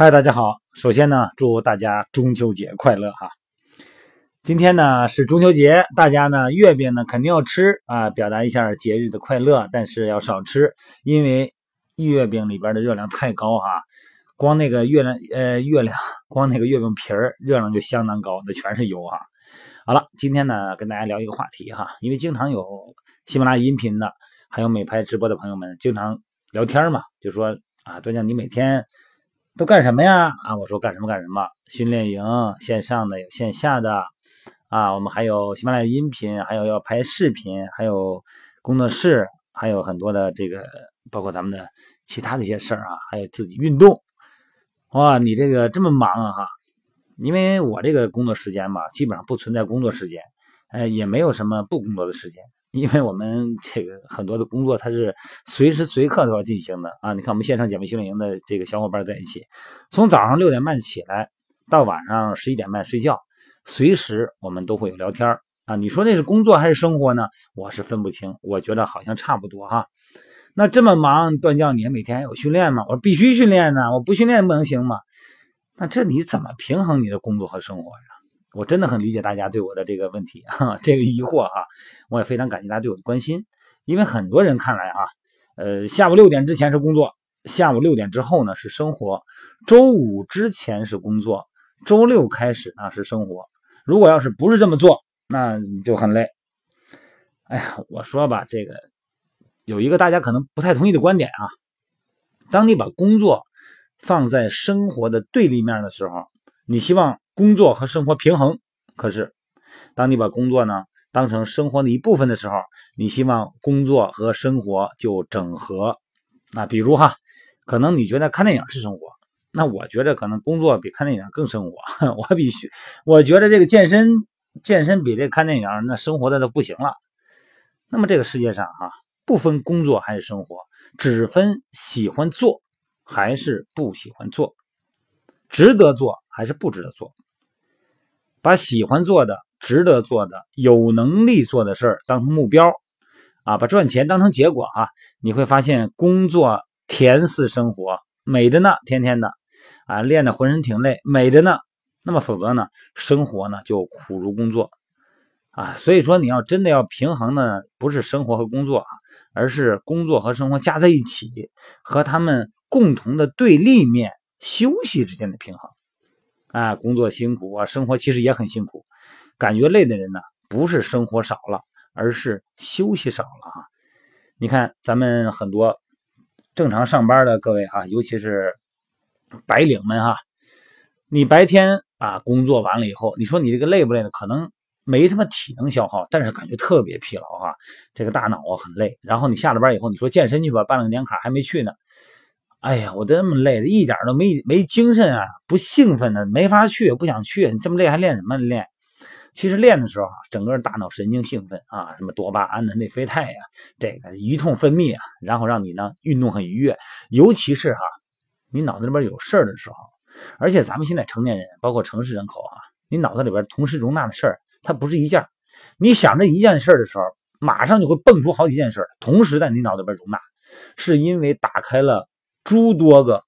嗨，大家好！首先呢，祝大家中秋节快乐哈！今天呢是中秋节，大家呢月饼呢肯定要吃啊，表达一下节日的快乐，但是要少吃，因为月饼里边的热量太高哈。光那个月亮呃月亮，光那个月饼皮儿热量就相当高，那全是油哈。好了，今天呢跟大家聊一个话题哈，因为经常有喜马拉雅音频的，还有美拍直播的朋友们经常聊天嘛，就说啊，端江你每天。都干什么呀？啊，我说干什么干什么？训练营线上的有线下的啊，我们还有喜马拉雅音频，还有要拍视频，还有工作室，还有很多的这个，包括咱们的其他的一些事儿啊，还有自己运动。哇，你这个这么忙啊哈？因为我这个工作时间吧，基本上不存在工作时间，呃，也没有什么不工作的时间。因为我们这个很多的工作，它是随时随刻都要进行的啊！你看，我们线上减肥训练营的这个小伙伴在一起，从早上六点半起来到晚上十一点半睡觉，随时我们都会有聊天啊！你说那是工作还是生活呢？我是分不清，我觉得好像差不多哈。那这么忙，段教你每天还有训练吗？我说必须训练呢，我不训练不能行吗？那这你怎么平衡你的工作和生活呀？我真的很理解大家对我的这个问题哈，这个疑惑哈，我也非常感谢大家对我的关心。因为很多人看来啊，呃，下午六点之前是工作，下午六点之后呢是生活，周五之前是工作，周六开始啊是生活。如果要是不是这么做，那你就很累。哎呀，我说吧，这个有一个大家可能不太同意的观点啊，当你把工作放在生活的对立面的时候，你希望。工作和生活平衡，可是，当你把工作呢当成生活的一部分的时候，你希望工作和生活就整合。那比如哈，可能你觉得看电影是生活，那我觉得可能工作比看电影更生活。我必须，我觉得这个健身，健身比这看电影那生活的都不行了。那么这个世界上哈，不分工作还是生活，只分喜欢做还是不喜欢做，值得做还是不值得做。把喜欢做的、值得做的、有能力做的事儿当成目标，啊，把赚钱当成结果啊，你会发现工作甜似生活，美着呢，天天的，啊，练得浑身挺累，美着呢。那么否则呢，生活呢就苦如工作，啊，所以说你要真的要平衡呢，不是生活和工作啊，而是工作和生活加在一起，和他们共同的对立面休息之间的平衡。啊，工作辛苦啊，生活其实也很辛苦。感觉累的人呢，不是生活少了，而是休息少了哈。你看，咱们很多正常上班的各位哈，尤其是白领们哈，你白天啊工作完了以后，你说你这个累不累呢？可能没什么体能消耗，但是感觉特别疲劳哈，这个大脑啊很累。然后你下了班以后，你说健身去吧，办了个年卡还没去呢。哎呀，我这么累的，一点都没没精神啊，不兴奋呢，没法去，不想去。你这么累还练什么练？其实练的时候啊，整个大脑神经兴奋啊，什么多巴胺的内啡肽呀，这个一通分泌啊，然后让你呢运动很愉悦。尤其是哈，你脑子里边有事儿的时候，而且咱们现在成年人，包括城市人口啊，你脑子里边同时容纳的事儿，它不是一件。你想这一件事的时候，马上就会蹦出好几件事同时在你脑子里边容纳，是因为打开了。诸多个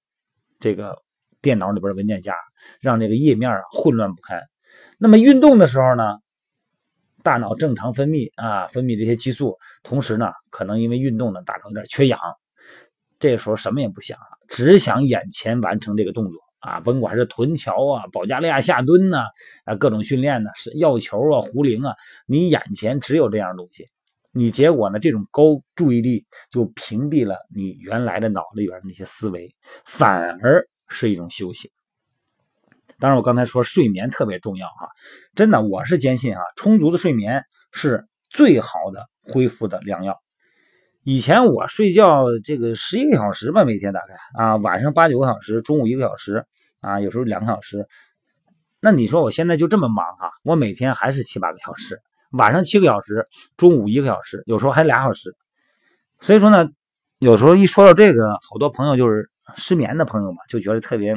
这个电脑里边的文件夹，让这个页面啊混乱不堪。那么运动的时候呢，大脑正常分泌啊，分泌这些激素，同时呢，可能因为运动呢，大脑有点缺氧，这时候什么也不想，只想眼前完成这个动作啊，甭管是臀桥啊、保加利亚下蹲呐啊，各种训练呢，是药球啊、壶铃啊，你眼前只有这样东西。你结果呢？这种高注意力就屏蔽了你原来的脑子里边那些思维，反而是一种休息。当然，我刚才说睡眠特别重要哈，真的，我是坚信啊，充足的睡眠是最好的恢复的良药。以前我睡觉这个十一个小时吧，每天大概啊，晚上八九个小时，中午一个小时啊，有时候两个小时。那你说我现在就这么忙哈，我每天还是七八个小时。晚上七个小时，中午一个小时，有时候还俩小时。所以说呢，有时候一说到这个，好多朋友就是失眠的朋友嘛，就觉得特别，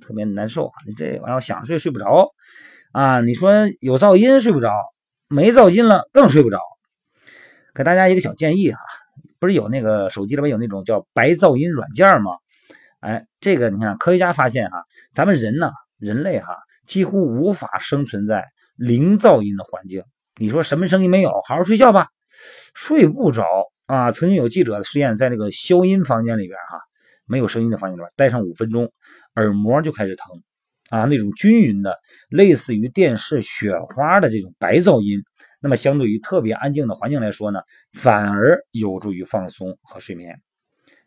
特别难受。你这玩意儿想睡睡不着啊！你说有噪音睡不着，没噪音了更睡不着。给大家一个小建议哈，不是有那个手机里边有那种叫白噪音软件吗？哎，这个你看，科学家发现啊，咱们人呢，人类哈，几乎无法生存在零噪音的环境。你说什么声音没有？好好睡觉吧，睡不着啊。曾经有记者实验，在那个消音房间里边哈，没有声音的房间里边待上五分钟，耳膜就开始疼啊。那种均匀的，类似于电视雪花的这种白噪音，那么相对于特别安静的环境来说呢，反而有助于放松和睡眠。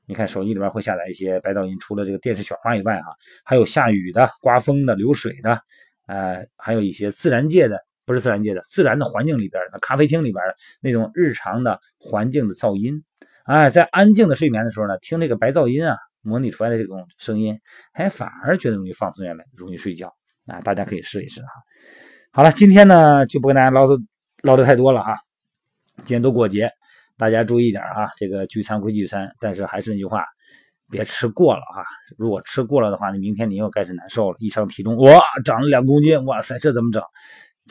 你看手机里边会下载一些白噪音，除了这个电视雪花以外，哈，还有下雨的、刮风的、流水的，呃，还有一些自然界的，不是自然界的，自然的环境里边的咖啡厅里边的那种日常的环境的噪音，哎，在安静的睡眠的时候呢，听这个白噪音啊，模拟出来的这种声音，还反而觉得容易放松下来，容易睡觉啊，大家可以试一试哈。好了，今天呢就不跟大家唠叨唠的太多了哈，今天都过节。大家注意点啊，这个聚餐归聚餐，但是还是那句话，别吃过了啊！如果吃过了的话，你明天你又开始难受了，一称体重哇，长了两公斤，哇塞，这怎么整？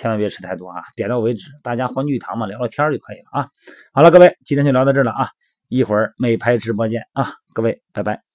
千万别吃太多啊，点到为止，大家欢聚一堂嘛，聊聊天就可以了啊。好了，各位，今天就聊到这了啊，一会儿美拍直播间啊，各位，拜拜。